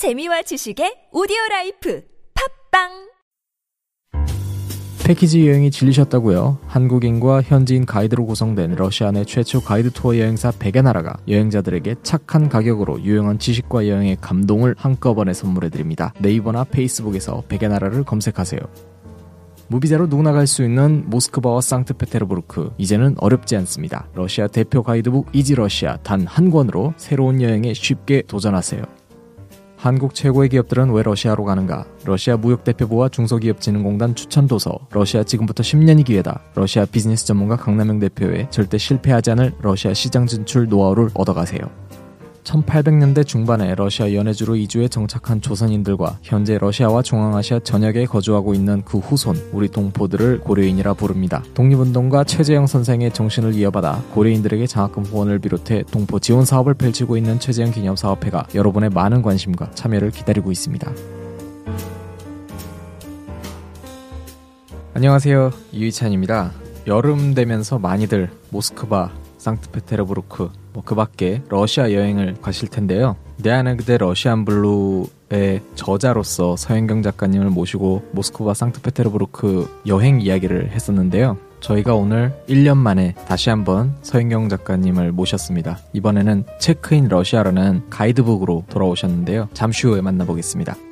재미와 지식의 오디오 라이프 팝빵 패키지 여행이 질리셨다고요? 한국인과 현지인 가이드로 구성된 러시아 내 최초 가이드 투어 여행사 백의 나라가 여행자들에게 착한 가격으로 유용한 지식과 여행의 감동을 한꺼번에 선물해드립니다. 네이버나 페이스북에서 백의 나라를 검색하세요. 무비자로 누구나 갈 수 있는 모스크바와 상트페테르부르크 이제는 어렵지 않습니다. 러시아 대표 가이드북 이지 러시아 단 한 권으로 새로운 여행에 쉽게 도전하세요. 한국 최고의 기업들은 왜 러시아로 가는가? 러시아 무역대표부와 중소기업진흥공단 추천 도서. 러시아 지금부터 10년이 기회다. 러시아 비즈니스 전문가 강남영 대표의 절대 실패하지 않을 러시아 시장 진출 노하우를 얻어가세요. 1800년대 중반에 러시아 연해주로 이주해 정착한 조선인들과 현재 러시아와 중앙아시아 전역에 거주하고 있는 그 후손 우리 동포들을 고려인이라 부릅니다. 독립운동가 최재형 선생의 정신을 이어받아 고려인들에게 장학금 후원을 비롯해 동포 지원 사업을 펼치고 있는 최재형 기념사업회가 여러분의 많은 관심과 참여를 기다리고 있습니다. 안녕하세요. 유희찬입니다. 여름 되면서 많이들 모스크바, 상트페테르부르크, 뭐 그 밖에 러시아 여행을 가실 텐데요. 내 안에 그대 러시안 블루의 저자로서 서현경 작가님을 모시고 모스크바 상트페테르부르크 여행 이야기를 했었는데요. 저희가 오늘 1년 만에 다시 한번 서현경 작가님을 모셨습니다. 이번에는 체크인 러시아라는 가이드북으로 돌아오셨는데요. 잠시 후에 만나보겠습니다.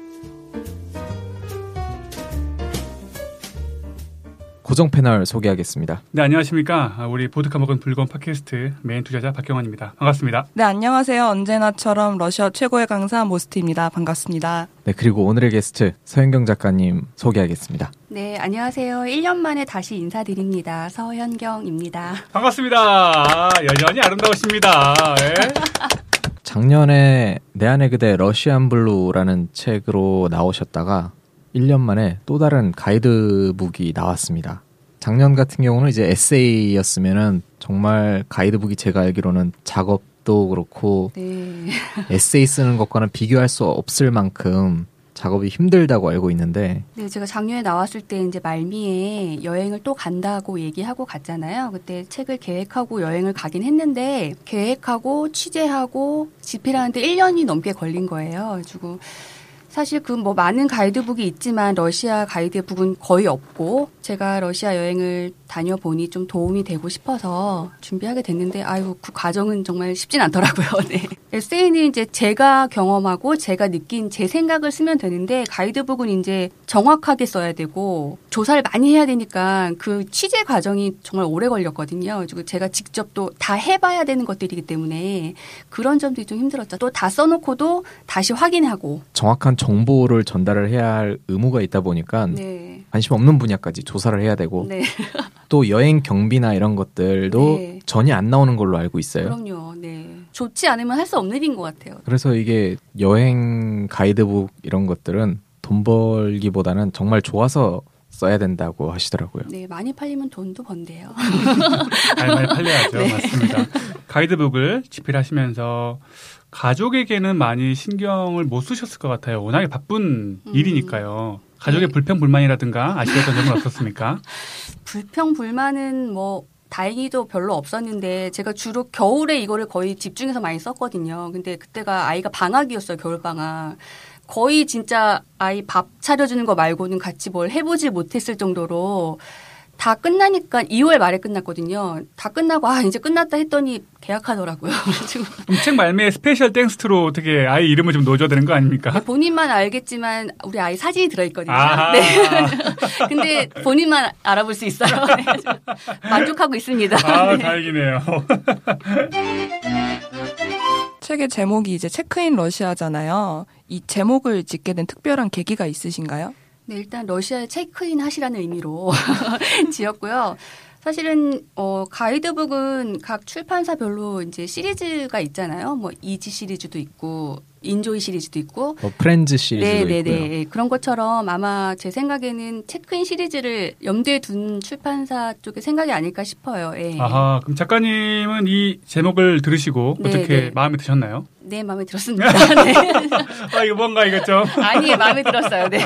고정 패널 소개하겠습니다. 네, 안녕하십니까. 아, 우리 보드카 먹은 불곰 팟캐스트 메인 투자자 박경원입니다. 반갑습니다. 네, 안녕하세요. 언제나처럼 러시아 최고의 강사 모스트입니다. 반갑습니다. 네, 그리고 오늘의 게스트 서현경 작가님 소개하겠습니다. 네, 안녕하세요. 1년 만에 다시 인사드립니다. 서현경입니다. 반갑습니다. 아, 여전히 아름다우십니다. 예? 작년에 내 안에 그대 러시안 블루라는 책으로 나오셨다가 1년 만에 또 다른 가이드북이 나왔습니다. 작년 같은 경우는 이제 에세이였으면은 정말 가이드북이 제가 알기로는 작업도 그렇고 네. 에세이 쓰는 것과는 비교할 수 없을 만큼 작업이 힘들다고 알고 있는데 네, 제가 작년에 나왔을 때 이제 말미에 여행을 또 간다고 얘기하고 갔잖아요. 그때 책을 계획하고 여행을 가긴 했는데 계획하고 취재하고 집필하는데 1년이 넘게 걸린 거예요. 그래가지고 사실 그 뭐 많은 가이드북이 있지만 러시아 가이드북은 거의 없고 제가 러시아 여행을 다녀보니 좀 도움이 되고 싶어서 준비하게 됐는데 아유 그 과정은 정말 쉽진 않더라고요. 네. 에세이는 이제 제가 경험하고 제가 느낀 제 생각을 쓰면 되는데 가이드북은 이제 정확하게 써야 되고 조사를 많이 해야 되니까 그 취재 과정이 정말 오래 걸렸거든요. 그리고 제가 직접 또 다 해봐야 되는 것들이기 때문에 그런 점들이 좀 힘들었죠. 또 다 써놓고도 다시 확인하고 정확한 정보를 전달을 해야 할 의무가 있다 보니까 네. 관심 없는 분야까지 조사를 해야 되고 네. 또 여행 경비나 이런 것들도 네. 전혀 안 나오는 걸로 알고 있어요. 그럼요. 네. 좋지 않으면 할 수 없는 일인 것 같아요. 그래서 이게 여행 가이드북 이런 것들은 돈 벌기보다는 정말 좋아서 써야 된다고 하시더라고요. 네, 많이 팔리면 돈도 번대요. 잘 많이 팔려야죠. 네. 맞습니다. 가이드북을 집필하시면서 가족에게는 많이 신경을 못 쓰셨을 것 같아요. 워낙에 바쁜 음. 일이니까요. 가족의 네. 불평 불만이라든가 아쉬웠던 점은 없었습니까? 불평 불만은 뭐 다행히도 별로 없었는데 제가 주로 겨울에 이거를 거의 집중해서 많이 썼거든요. 근데 그때가 아이가 방학이었어요. 겨울 방학. 거의 진짜 아이 밥 차려주는 거 말고는 같이 뭘 해보지 못했을 정도로 다 끝나니까 2월 말에 끝났거든요. 다 끝나고 아 이제 끝났다 했더니 계약하더라고요. 그럼 책 말미에 special thanks to로 어떻게 아이 이름을 좀 넣어줘야 되는 거 아닙니까? 본인만 알겠지만 우리 아이 사진이 들어있거든요. 아하. 네. 근데 본인만 알아볼 수 있어요. 네. 만족하고 있습니다. 아, 네. 다행이네요. 책의 제목이 이제 체크인 러시아잖아요. 이 제목을 짓게 된 특별한 계기가 있으신가요? 네, 일단 러시아에 체크인 하시라는 의미로 지었고요. 사실은 어 가이드북은 각 출판사별로 이제 시리즈가 있잖아요. 뭐 이지 시리즈도 있고 인조이 시리즈도 있고 뭐 프렌즈 시리즈도 네, 네, 있고요. 네. 그런 것처럼 아마 제 생각에는 체크인 시리즈를 염두에 둔 출판사 쪽의 생각이 아닐까 싶어요. 예. 아하, 그럼 작가님은 이 제목을 들으시고 네, 어떻게 네. 마음에 드셨나요? 네, 마음에 들었습니다. 네. 아, 이거 뭔가 이거 좀. 아니, 마음에 들었어요. 네.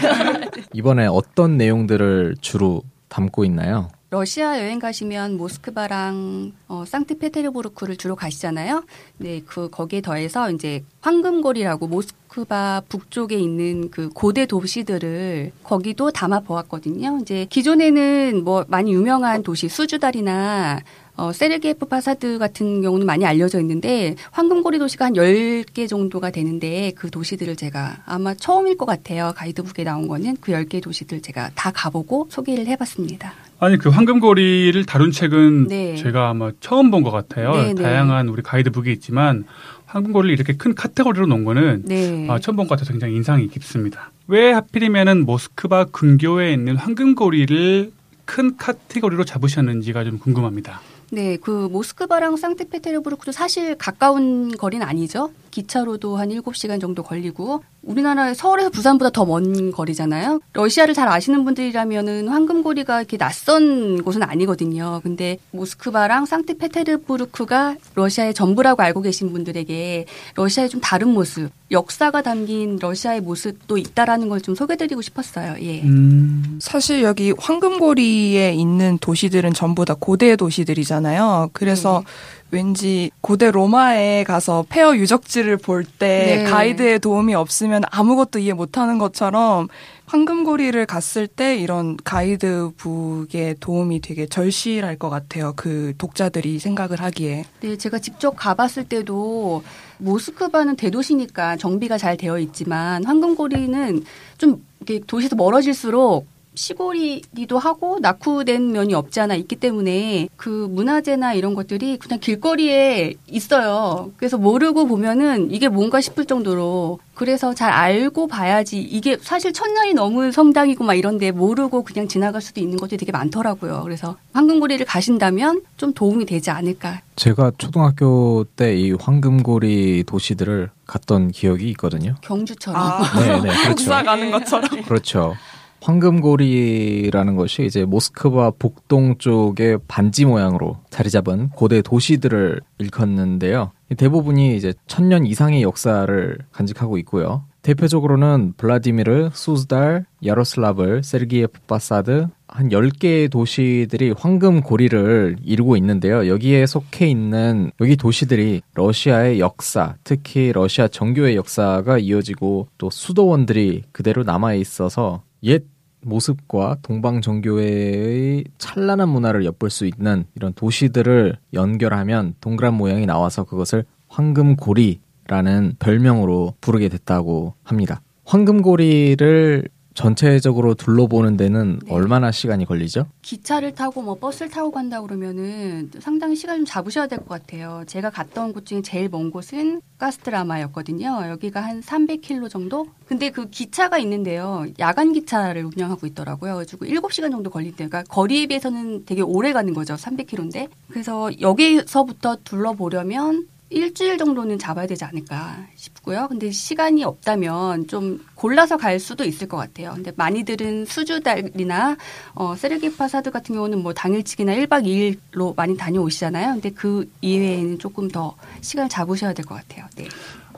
이번에 어떤 내용들을 주로 담고 있나요? 러시아 여행 가시면 모스크바랑 어, 상트페테르부르크를 주로 가시잖아요. 네, 그 거기에 더해서 이제 황금골이라고 모스크바 북쪽에 있는 그 고대 도시들을 거기도 담아 보았거든요. 이제 기존에는 뭐 많이 유명한 도시 수주달이나 어, 세르게프 파사드 같은 경우는 많이 알려져 있는데 황금고리 도시가 한 10개 정도가 되는데 그 도시들을 제가 아마 처음일 것 같아요. 가이드북에 나온 거는 그 10개 도시들 제가 다 가보고 소개를 해봤습니다. 아니 그 황금고리를 다룬 책은 네. 제가 아마 처음 본 것 같아요. 네, 네. 다양한 우리 가이드북이 있지만 황금고리를 이렇게 큰 카테고리로 놓은 거는 네. 아, 처음 본 것 같아서 굉장히 인상이 깊습니다. 왜 하필이면은 모스크바 근교에 있는 황금고리를 큰 카테고리로 잡으셨는지가 좀 궁금합니다. 네, 그 모스크바랑 상트페테르부르크도 사실 가까운 거리는 아니죠. 기차로도 한 7시간 정도 걸리고 우리나라 서울에서 부산보다 더 먼 거리잖아요. 러시아를 잘 아시는 분들이라면은 황금고리가 이렇게 낯선 곳은 아니거든요. 근데 모스크바랑 상트페테르부르크가 러시아의 전부라고 알고 계신 분들에게 러시아의 좀 다른 모습, 역사가 담긴 러시아의 모습도 있다라는 걸 좀 소개드리고 싶었어요. 예. 음, 사실 여기 황금고리에 있는 도시들은 전부 다 고대 도시들이잖아요. 그래서 네. 왠지 고대 로마에 가서 폐허 유적지를 볼때 네. 가이드의 도움이 없으면 아무것도 이해 못하는 것처럼 황금고리를 갔을 때 이런 가이드북의 도움이 되게 절실할 것 같아요. 그 독자들이 생각을 하기에. 네, 제가 직접 가봤을 때도 모스크바는 대도시니까 정비가 잘 되어 있지만 황금고리는 좀 도시에서 멀어질수록 시골이기도 하고 낙후된 면이 없지 않아 있기 때문에 그 문화재나 이런 것들이 그냥 길거리에 있어요. 그래서 모르고 보면은 이게 뭔가 싶을 정도로 그래서 잘 알고 봐야지 이게 사실 천년이 넘은 성당이고 막 이런데 모르고 그냥 지나갈 수도 있는 것들이 되게 많더라고요. 그래서 황금고리를 가신다면 좀 도움이 되지 않을까 제가 초등학교 때 이 황금고리 도시들을 갔던 기억이 있거든요. 경주처럼. 네, 네, 그렇죠. 국사 가는 것처럼. 그렇죠. 황금고리라는 것이 이제 모스크바 북동 쪽의 반지 모양으로 자리 잡은 고대 도시들을 일컫는데요. 대부분이 이제 천년 이상의 역사를 간직하고 있고요. 대표적으로는 블라디미르, 수즈달, 야로슬라블, 세르기예프 바사드 한 10개의 도시들이 황금 고리를 이루고 있는데요. 여기에 속해 있는 여기 도시들이 러시아의 역사, 특히 러시아 정교의 역사가 이어지고 또 수도원들이 그대로 남아 있어서 옛 모습과 동방정교회의 찬란한 문화를 엿볼 수 있는 이런 도시들을 연결하면 동그란 모양이 나와서 그것을 황금고리라는 별명으로 부르게 됐다고 합니다. 황금고리를 전체적으로 둘러보는 데는 네. 얼마나 시간이 걸리죠? 기차를 타고 뭐 버스를 타고 간다 그러면은 상당히 시간 좀 잡으셔야 될 것 같아요. 제가 갔던 곳 중에 제일 먼 곳은 가스트라마였거든요. 여기가 한 300km 정도? 근데 그 기차가 있는데요. 야간 기차를 운영하고 있더라고요. 그래가지고 7시간 정도 걸린대요. 그러니까 거리에 비해서는 되게 오래 가는 거죠. 300km인데. 그래서 여기서부터 둘러보려면 일주일 정도는 잡아야 되지 않을까 싶고요. 근데 시간이 없다면 좀 골라서 갈 수도 있을 것 같아요. 근데 많이들은 수주달이나 어, 세르기 파 사드 같은 경우는 뭐 당일치기나 1박 2일로 많이 다녀오시잖아요. 근데 그 이외에는 조금 더 시간을 잡으셔야 될 것 같아요. 네.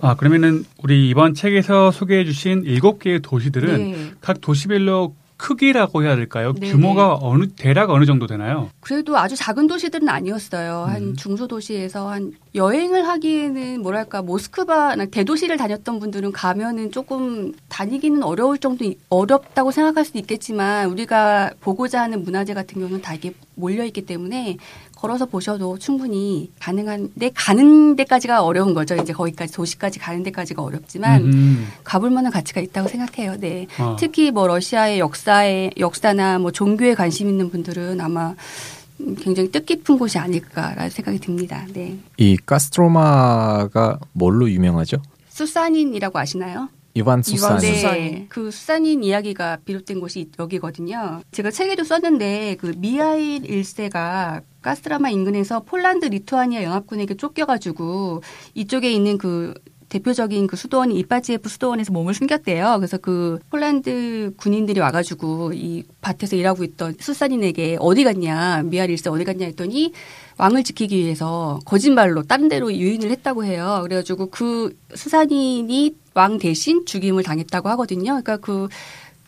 아 그러면은 우리 이번 책에서 소개해 주신 일곱 개의 도시들은 네. 각 도시별로 크기라고 해야 될까요? 네, 규모가 어느 대략 어느 정도 되나요? 그래도 아주 작은 도시들은 아니었어요. 한 중소 도시에서 한 여행을 하기에는 뭐랄까 모스크바 대도시를 다녔던 분들은 가면은 조금 다니기는 어려울 정도 어렵다고 생각할 수도 있겠지만 우리가 보고자 하는 문화재 같은 경우는 다 이게 몰려 있기 때문에 걸어서 보셔도 충분히 가능한데 가는 데까지가 어려운 거죠. 이제 거기까지 도시까지 가는 데까지가 어렵지만 음. 가볼 만한 가치가 있다고 생각해요. 네. 아. 특히 뭐 러시아의 역사에 역사나 뭐 종교에 관심 있는 분들은 아마 음, 굉장히 뜻깊은 곳이 아닐까라는 생각이 듭니다. 네. 이 가스트로마가 뭘로 유명하죠? 수사닌이라고 아시나요? 이반 수산. 네. 그 수사닌 이야기가 비롯된 곳이 여기거든요. 제가 책에도 썼는데 그 미하일 1세가 가스트라마 인근에서 폴란드 리투아니아 연합군에게 쫓겨가지고 이쪽에 있는 그 대표적인 그 수도원인 이파지에프 수도원에서 몸을 숨겼대요. 그래서 그 폴란드 군인들이 와가지고 이 밭에서 일하고 있던 수사닌에게 어디 갔냐, 미하일 1세 어디 갔냐 했더니 왕을 지키기 위해서 거짓말로 다른 데로 유인을 했다고 해요. 그래가지고 그 수사닌이 왕 대신 죽임을 당했다고 하거든요. 그러니까 그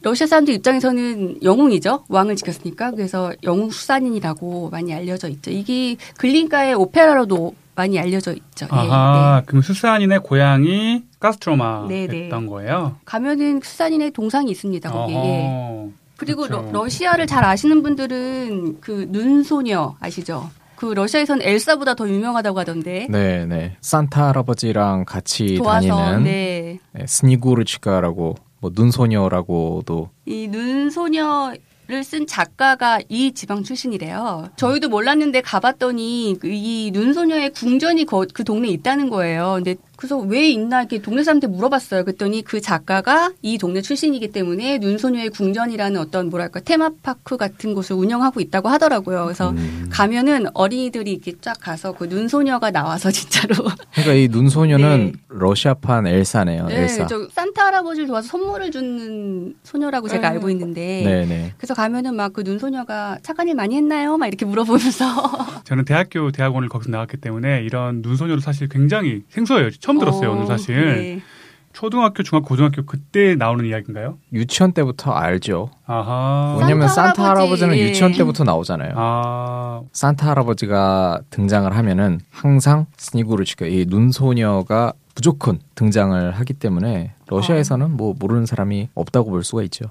러시아 사람들 입장에서는 영웅이죠. 왕을 지켰으니까. 그래서 영웅 수산인이라고 많이 알려져 있죠. 이게 글린가의 오페라로도 많이 알려져 있죠. 예, 아하, 네. 그럼 수산인의 고향이 가스트로마였던 네, 네. 거예요. 가면은 수산인의 동상이 있습니다. 거기에. 어허. 그리고 그렇죠. 러, 시아를 잘 아시는 분들은 그 눈소녀 아시죠? 그 러시아에선 엘사보다 더 유명하다고 하던데. 네, 네. 산타 할아버지랑 같이 도와서 다니는 네. 네, 스니구르치카라고 뭐 눈소녀라고도 이 눈소녀 를 쓴 작가가 이 지방 출신이래요. 저희도 몰랐는데 가봤더니 그이 눈소녀의 궁전이 거- 그 동네에 있다는 거예요. 근데 그래서 왜 있나 이렇게 동네 사람한테 물어봤어요. 그랬더니 그 작가가 이 동네 출신이기 때문에 눈소녀의 궁전이라는 어떤 뭐랄까 테마파크 같은 곳을 운영하고 있다고 하더라고요. 그래서 음. 가면은 어린이들이 이렇게 쫙 가서 그 눈소녀가 나와서 진짜로 그러니까 이 눈소녀는 네. 러시아판 엘사네요. 네, 엘사. 저 산타 할아버지를 도와서 선물을 주는 소녀라고 제가 음. 알고 있는데 네, 네. 그래서 가면은 막 그 눈소녀가 착한 일 많이 했나요? 막 이렇게 물어보면서 저는 대학교 대학원을 거기서 나왔기 때문에 이런 눈소녀도 사실 굉장히 생소해요. 처음 들었어요, 어, 오늘 사실. 네. 초등학교, 중학교, 고등학교 그때 나오는 이야기인가요? 유치원 때부터 알죠. 아하. 왜냐면 산타 산타 할아버지, 할아버지는 예. 유치원 때부터 나오잖아요. 아, 산타 할아버지가 등장을 하면은 항상 스니구르치카 이 눈소녀가 무조건 등장을 하기 때문에 러시아에서는 뭐 모르는 사람이 없다고 볼 수가 있죠.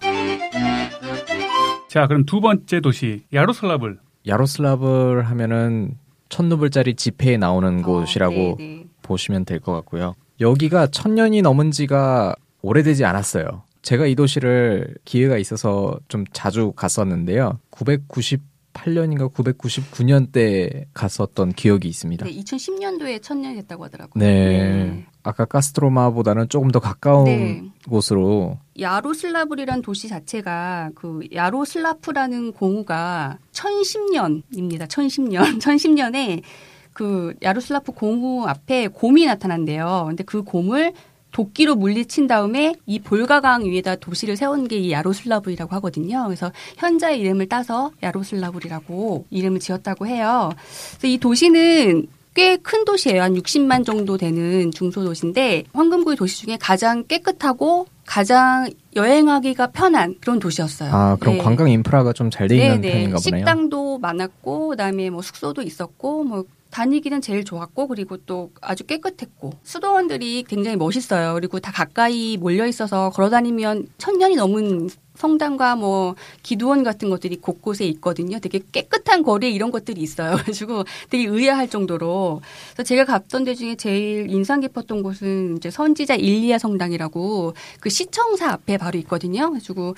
자, 그럼 두 번째 도시 야로슬라블. 야로슬라브를 하면은 천 루블짜리 지폐에 나오는 곳이라고 어, 네, 네. 보시면 될 것 같고요. 여기가 천 년이 넘은 지가 오래되지 않았어요. 제가 이 도시를 기회가 있어서 좀 자주 갔었는데요. 998년인가 999년 때 갔었던 기억이 있습니다. 네, 2010년도에 천년이 됐다고 하더라고요. 네. 아까 가스트로마보다는 조금 더 가까운 네. 곳으로 야로슬라블이란 도시 자체가 그 야로슬라프라는 공후가 1010년입니다. 1010년. 1010년에 그 야로슬라프 공후 앞에 곰이 나타난대요. 근데 그 곰을 도끼로 물리친 다음에 이 볼가강 위에다 도시를 세운 게 이 야로슬라블이라고 하거든요. 그래서 현자의 이름을 따서 야로슬라블이라고 이름을 지었다고 해요. 그래서 이 도시는 꽤 큰 도시예요. 한 60만 정도 되는 중소도시인데 황금구이 도시 중에 가장 깨끗하고 가장 여행하기가 편한 그런 도시였어요. 아 그럼 네. 관광 인프라가 좀 잘 돼 있는 네네. 편인가 보네요. 식당도 많았고 그다음에 뭐 숙소도 있었고 뭐 다니기는 제일 좋았고 그리고 또 아주 깨끗했고 수도원들이 굉장히 멋있어요. 그리고 다 가까이 몰려 있어서 걸어 다니면 천 년이 넘은 성당과 뭐 기도원 같은 것들이 곳곳에 있거든요. 되게 깨끗한 거리에 이런 것들이 있어요. 그래가지고 되게 의아할 정도로. 그래서 제가 갔던 데 중에 제일 인상 깊었던 곳은 이제 선지자 일리아 성당이라고 그 시청사 앞에 바로 있거든요. 그래가지고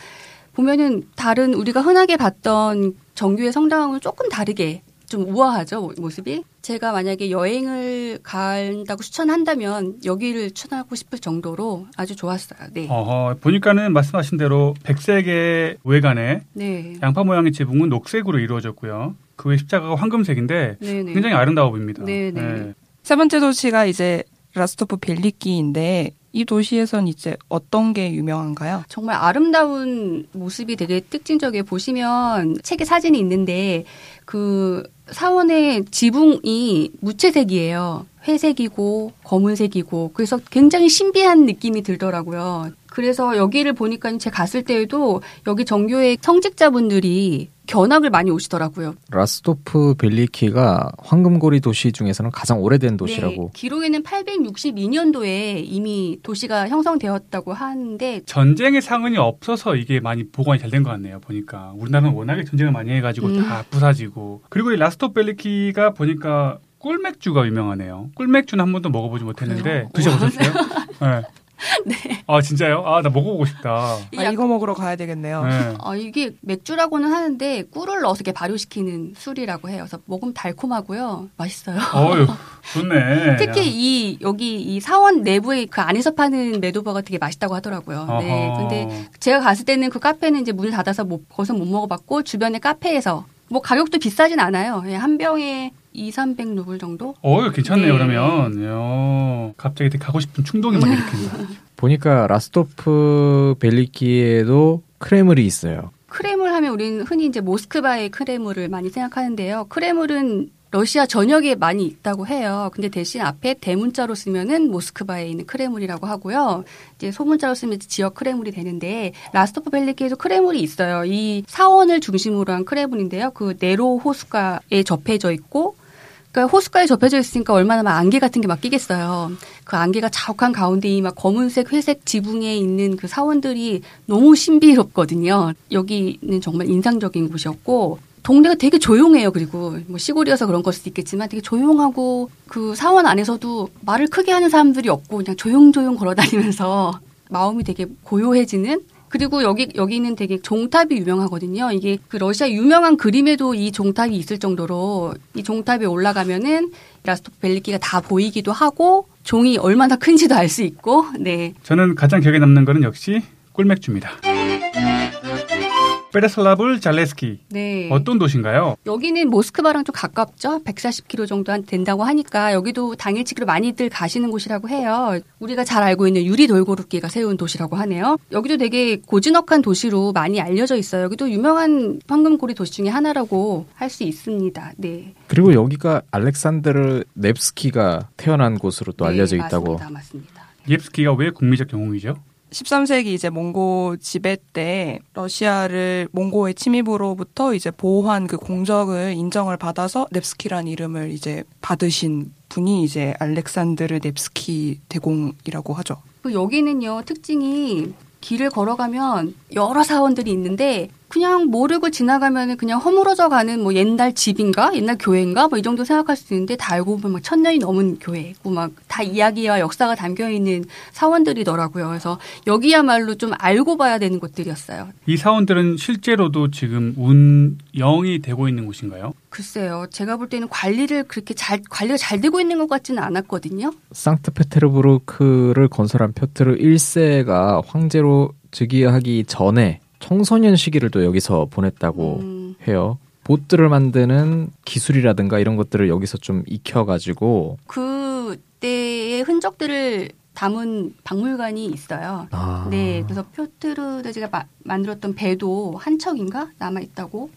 보면은 다른 우리가 흔하게 봤던 정규의 성당하고는 조금 다르게 좀 우아하죠 모- 모습이. 제가 만약에 여행을 간다고 추천한다면 여기를 추천하고 싶을 정도로 아주 좋았어요. 네. 어허, 보니까는 말씀하신 대로 백색의 외관에 네. 양파 모양의 지붕은 녹색으로 이루어졌고요. 그 외 십자가가 황금색인데 네네. 굉장히 아름다워 보입니다. 네네. 세 번째 도시가 이제 라스토프 벨리키인데 이 도시에선 이제 어떤 게 유명한가요? 정말 아름다운 모습이 되게 특징적이에요. 보시면 책에 사진이 있는데 그 사원의 지붕이 무채색이에요. 회색이고 검은색이고 그래서 굉장히 신비한 느낌이 들더라고요. 그래서 여기를 보니까 제가 갔을 때에도 여기 정교회 성직자분들이 견학을 많이 오시더라고요. 라스토프 벨리키가 황금고리 도시 중에서는 가장 오래된 도시라고. 네, 기록에는 862년도에 이미 도시가 형성되었다고 하는데 전쟁의 상흔이 없어서 이게 많이 보관이 잘 된 것 같네요. 보니까 우리나라는 워낙에 전쟁을 많이 해가지고 음. 다 부사지고 그리고 이 라스토 벨리키가 보니까 꿀맥주가 유명하네요. 꿀맥주는 한 번도 먹어보지 못했는데 그래요? 드셔보셨어요? 네. 아 진짜요? 아 나 먹어보고 싶다. 이 아, 약- 이거 먹으러 가야 되겠네요. 네. 아, 이게 맥주라고는 하는데 꿀을 넣어서 이렇게 발효시키는 술이라고 해요. 그래서 먹으면 달콤하고요. 맛있어요. 어유 좋네. 특히 야. 이 여기 이 사원 내부에 그 안에서 파는 메도버가 되게 맛있다고 하더라고요. 네. 어허. 근데 제가 갔을 때는 그 카페는 이제 문을 닫아서 못, 거기서 못 먹어봤고 주변의 카페에서 뭐 가격도 비싸진 않아요. 예, 한 병에 2, 300 루블 정도? 어유 괜찮네요. 네. 그러면 야, 갑자기 되게 가고 싶은 충동이 막 일으킨다. 보니까 라스토프 벨리키에도 크레물이 있어요. 크레물 하면 우리는 흔히 이제 모스크바의 크레물을 많이 생각하는데요. 크레물은 러시아 전역에 많이 있다고 해요. 근데 대신 앞에 대문자로 쓰면은 모스크바에 있는 크레물이라고 하고요. 이제 소문자로 쓰면 지역 크레물이 되는데 라스토프 벨리키에도 크레물이 있어요. 이 사원을 중심으로 한 크레물인데요. 그 네로 호수가에 접해져 있고 그러니까 호숫가에 접해져 있으니까 얼마나 막 안개 같은 게 막 끼겠어요. 그 안개가 자욱한 가운데 이 막 검은색, 회색 지붕에 있는 그 사원들이 너무 신비롭거든요. 여기는 정말 인상적인 곳이었고 동네가 되게 조용해요. 그리고 뭐 시골이어서 그런 걸 수도 있겠지만 되게 조용하고 그 사원 안에서도 말을 크게 하는 사람들이 없고 그냥 조용조용 걸어다니면서 마음이 되게 고요해지는 그리고 여기 여기는 되게 종탑이 유명하거든요. 이게 그 러시아 유명한 그림에도 이 종탑이 있을 정도로 이 종탑에 올라가면은 라스토프 벨리키가 다 보이기도 하고 종이 얼마나 큰지도 알 수 있고 네. 저는 가장 기억에 남는 거는 역시 꿀맥주입니다. 페레슬라블 잘레스키 네. 어떤 도시인가요? 여기는 모스크바랑 좀 가깝죠. 140km 정도 한- 된다고 하니까 여기도 당일치기로 많이들 가시는 곳이라고 해요. 우리가 잘 알고 있는 유리 돌고루키가 세운 도시라고 하네요. 여기도 되게 고즈넉한 도시로 많이 알려져 있어요. 여기도 유명한 황금고리 도시 중에 하나라고 할 수 있습니다. 네. 그리고 여기가 알렉산드르 넵스키가 태어난 곳으로 또 네, 알려져 있다고. 맞습니다. 맞습니다. 예프스키가 왜 국민적 영웅이죠? 13세기 이제 몽고 지배 때 러시아를 몽고의 침입으로부터 이제 보호한 그 공적을 인정을 받아서 넵스키란 이름을 이제 받으신 분이 이제 알렉산드르 넵스키 대공이라고 하죠. 그 여기는요 특징이 길을 걸어가면 여러 사원들이 있는데 그냥 모르고 지나가면 그냥 허물어져 가는 뭐 옛날 집인가 옛날 교회인가 뭐 이 정도 생각할 수 있는데 다 알고 보면 막 천년이 넘은 교회고 막 다 이야기와 역사가 담겨 있는 사원들이더라고요. 그래서 여기야말로 좀 알고 봐야 되는 곳들이었어요. 이 사원들은 실제로도 지금 운영이 되고 있는 곳인가요? 글쎄요, 제가 볼 때는 관리를 그렇게 잘 관리가 잘 되고 있는 것 같지는 않았거든요. 상트페테르부르크를 건설한 표트르 1세가 황제로 즉위하기 전에 청소년 시기를 또 여기서 보냈다고 음, 해요. 보트를 만드는 기술이라든가 이런 것들을 여기서 좀 익혀가지고 그때의 흔적들을 담은 박물관이 있어요. 아, 네, 그래서 표트르 대제가 마- 만들었던 배도 한 척인가 남아 있다고.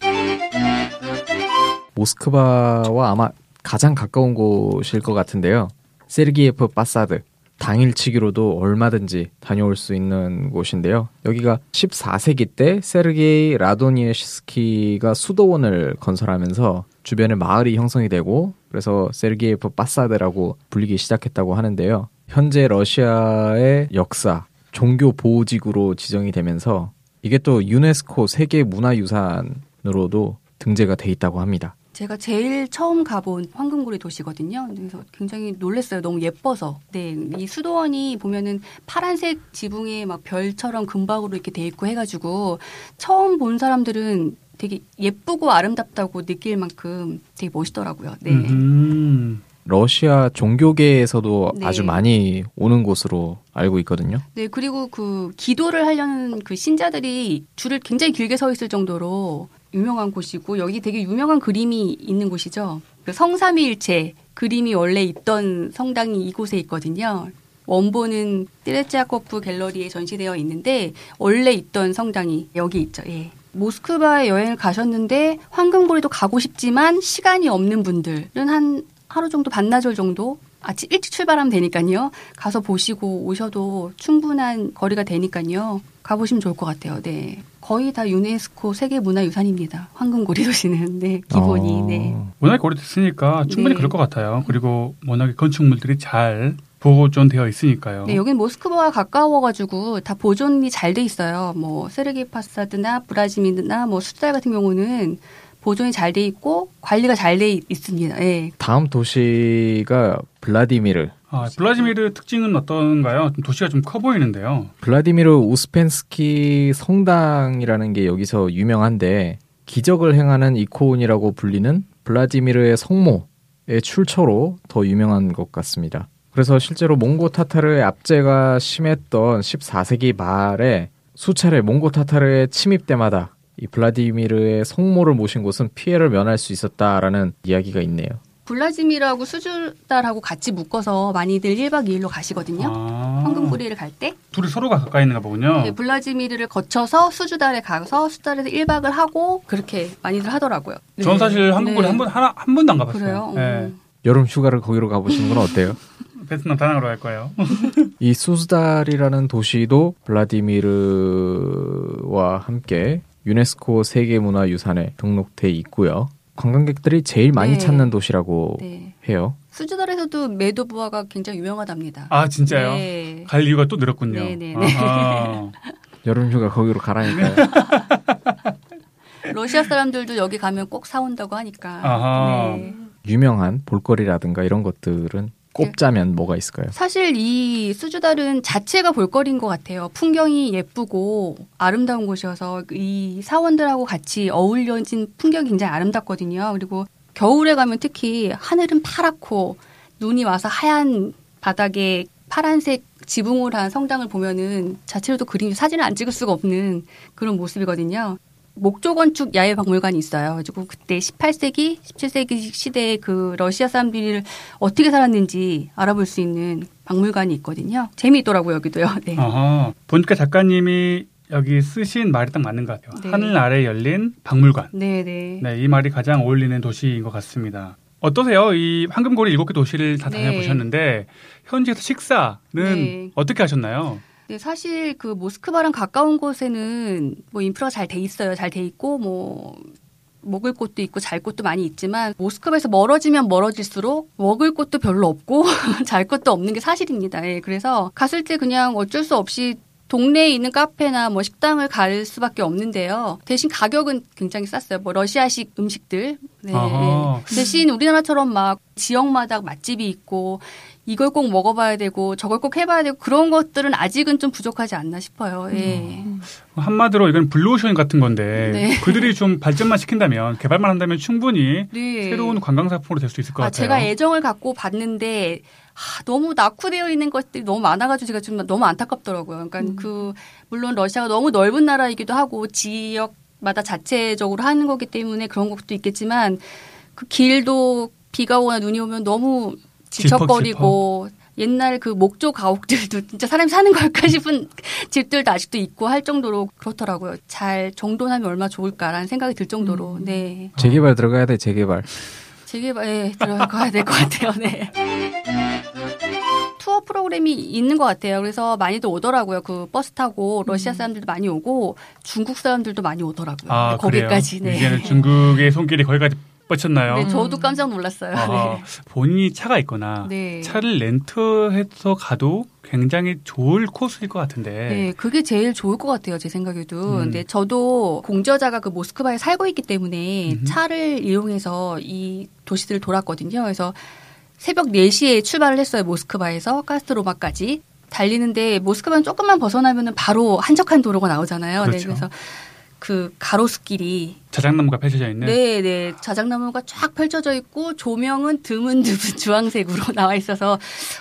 모스크바와 아마 가장 가까운 곳일 것 같은데요. 세르기예프 바사드 당일치기로도 얼마든지 다녀올 수 있는 곳인데요. 여기가 14세기 때 세르게이 라도니에스키가 수도원을 건설하면서 주변에 마을이 형성이 되고 그래서 세르게이프 바사드라고 불리기 시작했다고 하는데요. 현재 러시아의 역사 종교 보호지구로 지정이 되면서 이게 또 유네스코 세계 문화유산으로도 등재가 돼 있다고 합니다. 제가 제일 처음 가본 황금고리 도시거든요. 그래서 굉장히 놀랐어요. 너무 예뻐서. 네, 이 수도원이 보면은 파란색 지붕에 막 별처럼 금박으로 이렇게 돼 있고 해가지고 처음 본 사람들은 되게 예쁘고 아름답다고 느낄 만큼 되게 멋있더라고요. 네. 음. 러시아 종교계에서도 네. 아주 많이 오는 곳으로 알고 있거든요. 네, 그리고 그 기도를 하려는 그 신자들이 줄을 굉장히 길게 서 있을 정도로 유명한 곳이고 여기 되게 유명한 그림이 있는 곳이죠. 그 성삼위일체 그림이 원래 있던 성당이 이곳에 있거든요. 원본은 띠레치아코프 갤러리에 전시되어 있는데 원래 있던 성당이 여기 있죠. 예. 모스크바에 여행을 가셨는데 황금고리도 가고 싶지만 시간이 없는 분들은 한 하루 정도 반나절 정도 아침 일찍 출발하면 되니까요. 가서 보시고 오셔도 충분한 거리가 되니까요. 가보시면 좋을 것 같아요. 네. 거의 다 유네스코 세계문화유산입니다. 황금고리 도시는 네 기본이 어, 네. 워낙 오래됐으니까 충분히 네. 그럴 것 같아요. 그리고 워낙에 건축물들이 잘 보존되어 있으니까요. 네, 여긴 모스크바와 가까워가지고 다 보존이 잘 돼 있어요. 뭐 세르기 파사드나 브라지미나 뭐 수달 같은 경우는 보존이 잘 돼 있고 관리가 잘 돼 있습니다. 예. 다음 도시가 블라디미르. 아, 블라지미르 특징은 어떤가요? 좀 도시가 좀 커 보이는데요. 블라디미르 우스펜스키 성당이라는 게 여기서 유명한데 기적을 행하는 이콘이라고 불리는 블라디미르의 성모의 출처로 더 유명한 것 같습니다. 그래서 실제로 몽고 타타르의 압제가 심했던 14세기 말에 수차례 몽고 타타르의 침입 때마다 이 블라디미르의 성모를 모신 곳은 피해를 면할 수 있었다라는 이야기가 있네요. 블라지미르하고 수주달하고 같이 묶어서 많이들 1박 2일로 가시거든요. 아. 황금고리를 갈 때. 둘이 서로가 가까이 있는가 보군요. 네, 블라지미르를 거쳐서 수주달에 가서 수달에서 1박을 하고 그렇게 많이들 하더라고요. 전 사실 황금고리 네. 한 번, 하나, 한 번도 안 가봤어요. 그래요? 네. 음. 여름 휴가를 거기로 가보시는 건 어때요? 베트남 다낭으로 갈 거예요. 이 수수달이라는 도시도 블라디미르와 함께 유네스코 세계문화유산에 등록돼 있고요. 관광객들이 제일 많이 네. 찾는 도시라고 네. 해요. 수주달에서도 메도부아가 굉장히 유명하답니다. 아, 진짜요? 네. 갈 이유가 또 늘었군요. 네, 네, 네. 아하. 여름 휴가 거기로 가라니까요. 러시아 사람들도 여기 가면 꼭 사온다고 하니까. 아하. 네. 유명한 볼거리라든가 이런 것들은 꼽자면 뭐가 있을까요? 사실 이 수주달은 자체가 볼거리인 것 같아요. 풍경이 예쁘고 아름다운 곳이어서 이 사원들하고 같이 어울려진 풍경이 굉장히 아름답거든요. 그리고 겨울에 가면 특히 하늘은 파랗고 눈이 와서 하얀 바닥에 파란색 지붕을 한 성당을 보면은 자체로도 그림 사진을 안 찍을 수가 없는 그런 모습이거든요. 목조 건축 야외 박물관이 있어요. 그리고 그때 18세기, 17세기 시대에 그 러시아 사람들이 어떻게 살았는지 알아볼 수 있는 박물관이 있거든요. 재미있더라고요, 여기도요. 네. 아하. 보니까 작가님이 여기 쓰신 말이 딱 맞는 것 같아요. 네. 하늘 아래 열린 박물관. 네, 네. 네, 이 말이 가장 어울리는 도시인 것 같습니다. 어떠세요? 이 황금고리 일곱 개 도시를 다 네. 다녀보셨는데 현지에서 식사는 네. 어떻게 하셨나요? 네, 사실 그 모스크바랑 가까운 곳에는 뭐 인프라가 잘 돼 있어요. 잘 돼 있고 뭐 먹을 곳도 있고 잘 곳도 많이 있지만 모스크바에서 멀어지면 멀어질수록 먹을 곳도 별로 없고 잘 곳도 없는 게 사실입니다. 예, 그래서 갔을 때 그냥 어쩔 수 없이 동네에 있는 카페나 뭐 식당을 갈 수밖에 없는데요. 대신 가격은 굉장히 쌌어요. 뭐 러시아식 음식들. 네. 아하. 대신 우리나라처럼 막 지역마다 맛집이 있고 이걸 꼭 먹어봐야 되고 저걸 꼭 해봐야 되고 그런 것들은 아직은 좀 부족하지 않나 싶어요. 예. 한마디로 이건 블루오션 같은 건데 네. 그들이 좀 발전만 시킨다면 개발만 한다면 충분히 네. 새로운 관광 상품으로 될 수 있을 것 아, 같아요. 제가 애정을 갖고 봤는데 아, 너무 낙후되어 있는 것들이 너무 많아가지고 제가 좀 너무 안타깝더라고요. 그러니까 그 물론 러시아가 너무 넓은 나라이기도 하고 지역마다 자체적으로 하는 거기 때문에 그런 것도 있겠지만 그 길도 비가 오거나 눈이 오면 너무 지척거리고 옛날 그 목조 가옥들도 진짜 사람이 사는 걸까 싶은 집들도 아직도 있고 할 정도로 그렇더라고요. 잘 정돈하면 얼마나 좋을까라는 생각이 들 정도로. 네. 재개발 들어가야 돼, 재개발. 재개발에 들어가야 될 것 같아요. 네. 투어 프로그램이 있는 것 같아요. 그래서 많이들 오더라고요. 그 버스 타고 러시아 사람들도 많이 오고 중국 사람들도 많이 오더라고요. 아, 거기까지. 그래요? 네. 이제는 중국의 손길이 거기까지 뻗쳤나요? 네, 저도 깜짝 놀랐어요. 아, 본인이 차가 있거나 네. 차를 렌트해서 가도 굉장히 좋을 코스일 것 같은데 네, 그게 제일 좋을 것 같아요, 제 생각에도. 음. 근데 저도 공저자가 그 모스크바에 살고 있기 때문에 음흠. 차를 이용해서 이 도시들을 돌았거든요. 그래서 새벽 4시에 출발을 했어요, 모스크바에서 카스트로마까지. 달리는데 모스크바는 조금만 벗어나면은 바로 한적한 도로가 나오잖아요. 네, 그렇죠. 그래서 그 가로수길이 자작나무가 펼쳐져 있는 네, 네. 자작나무가 쫙 펼쳐져 있고 조명은 드문드문 주황색으로 나와 있어서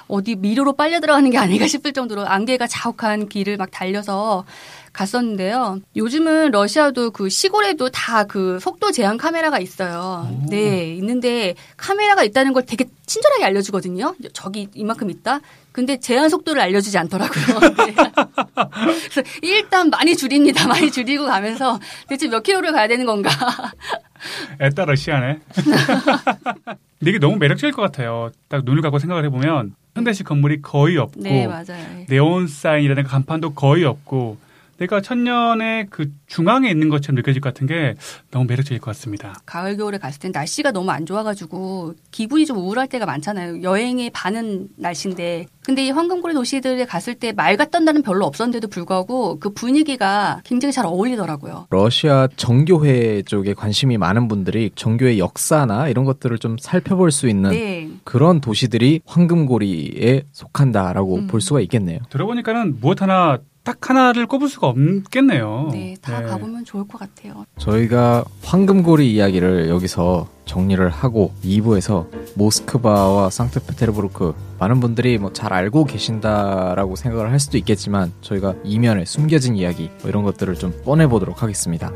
어디 미로로 빨려 들어가는 게 아닌가 싶을 정도로 안개가 자욱한 길을 막 달려서 갔었는데요. 요즘은 러시아도 그 시골에도 다 그 속도 제한 카메라가 있어요. 오. 네, 있는데 카메라가 있다는 걸 되게 친절하게 알려주거든요. 저기 이만큼 있다. 근데 제한 속도를 알려주지 않더라고요. 네. 그래서 일단 많이 줄입니다. 많이 줄이고 가면서 대체 몇 킬로를 가야 되는 건가. 애따 러시아네. 근데 이게 너무 매력적일 것 같아요. 딱 눈을 감고 생각을 해보면 현대식 건물이 거의 없고 네, 맞아요. 네온 사인이라든가 간판도 거의 없고 내가 천년의 그 중앙에 있는 것처럼 느껴질 것 같은 게 너무 매력적일 것 같습니다. 가을 겨울에 갔을 땐 날씨가 너무 안 좋아가지고 기분이 좀 우울할 때가 많잖아요. 여행의 반은 날씨인데 근데 이 황금고리 도시들에 갔을 때 맑았던 날은 별로 없었는데도 불구하고 그 분위기가 굉장히 잘 어울리더라고요. 러시아 정교회 쪽에 관심이 많은 분들이 정교회 역사나 이런 것들을 좀 살펴볼 수 있는 네, 그런 도시들이 황금고리에 속한다라고 음. 볼 수가 있겠네요. 들어보니까는 무엇 하나 딱 하나를 꼽을 수가 없겠네요. 네, 다 가보면 좋을 것 같아요. 저희가 황금고리 이야기를 여기서 정리를 하고 2부에서 모스크바와 상트페테르부르크 많은 분들이 뭐 잘 알고 계신다라고 생각을 할 수도 있겠지만 저희가 이면에 숨겨진 이야기 뭐 이런 것들을 좀 꺼내 보도록 하겠습니다.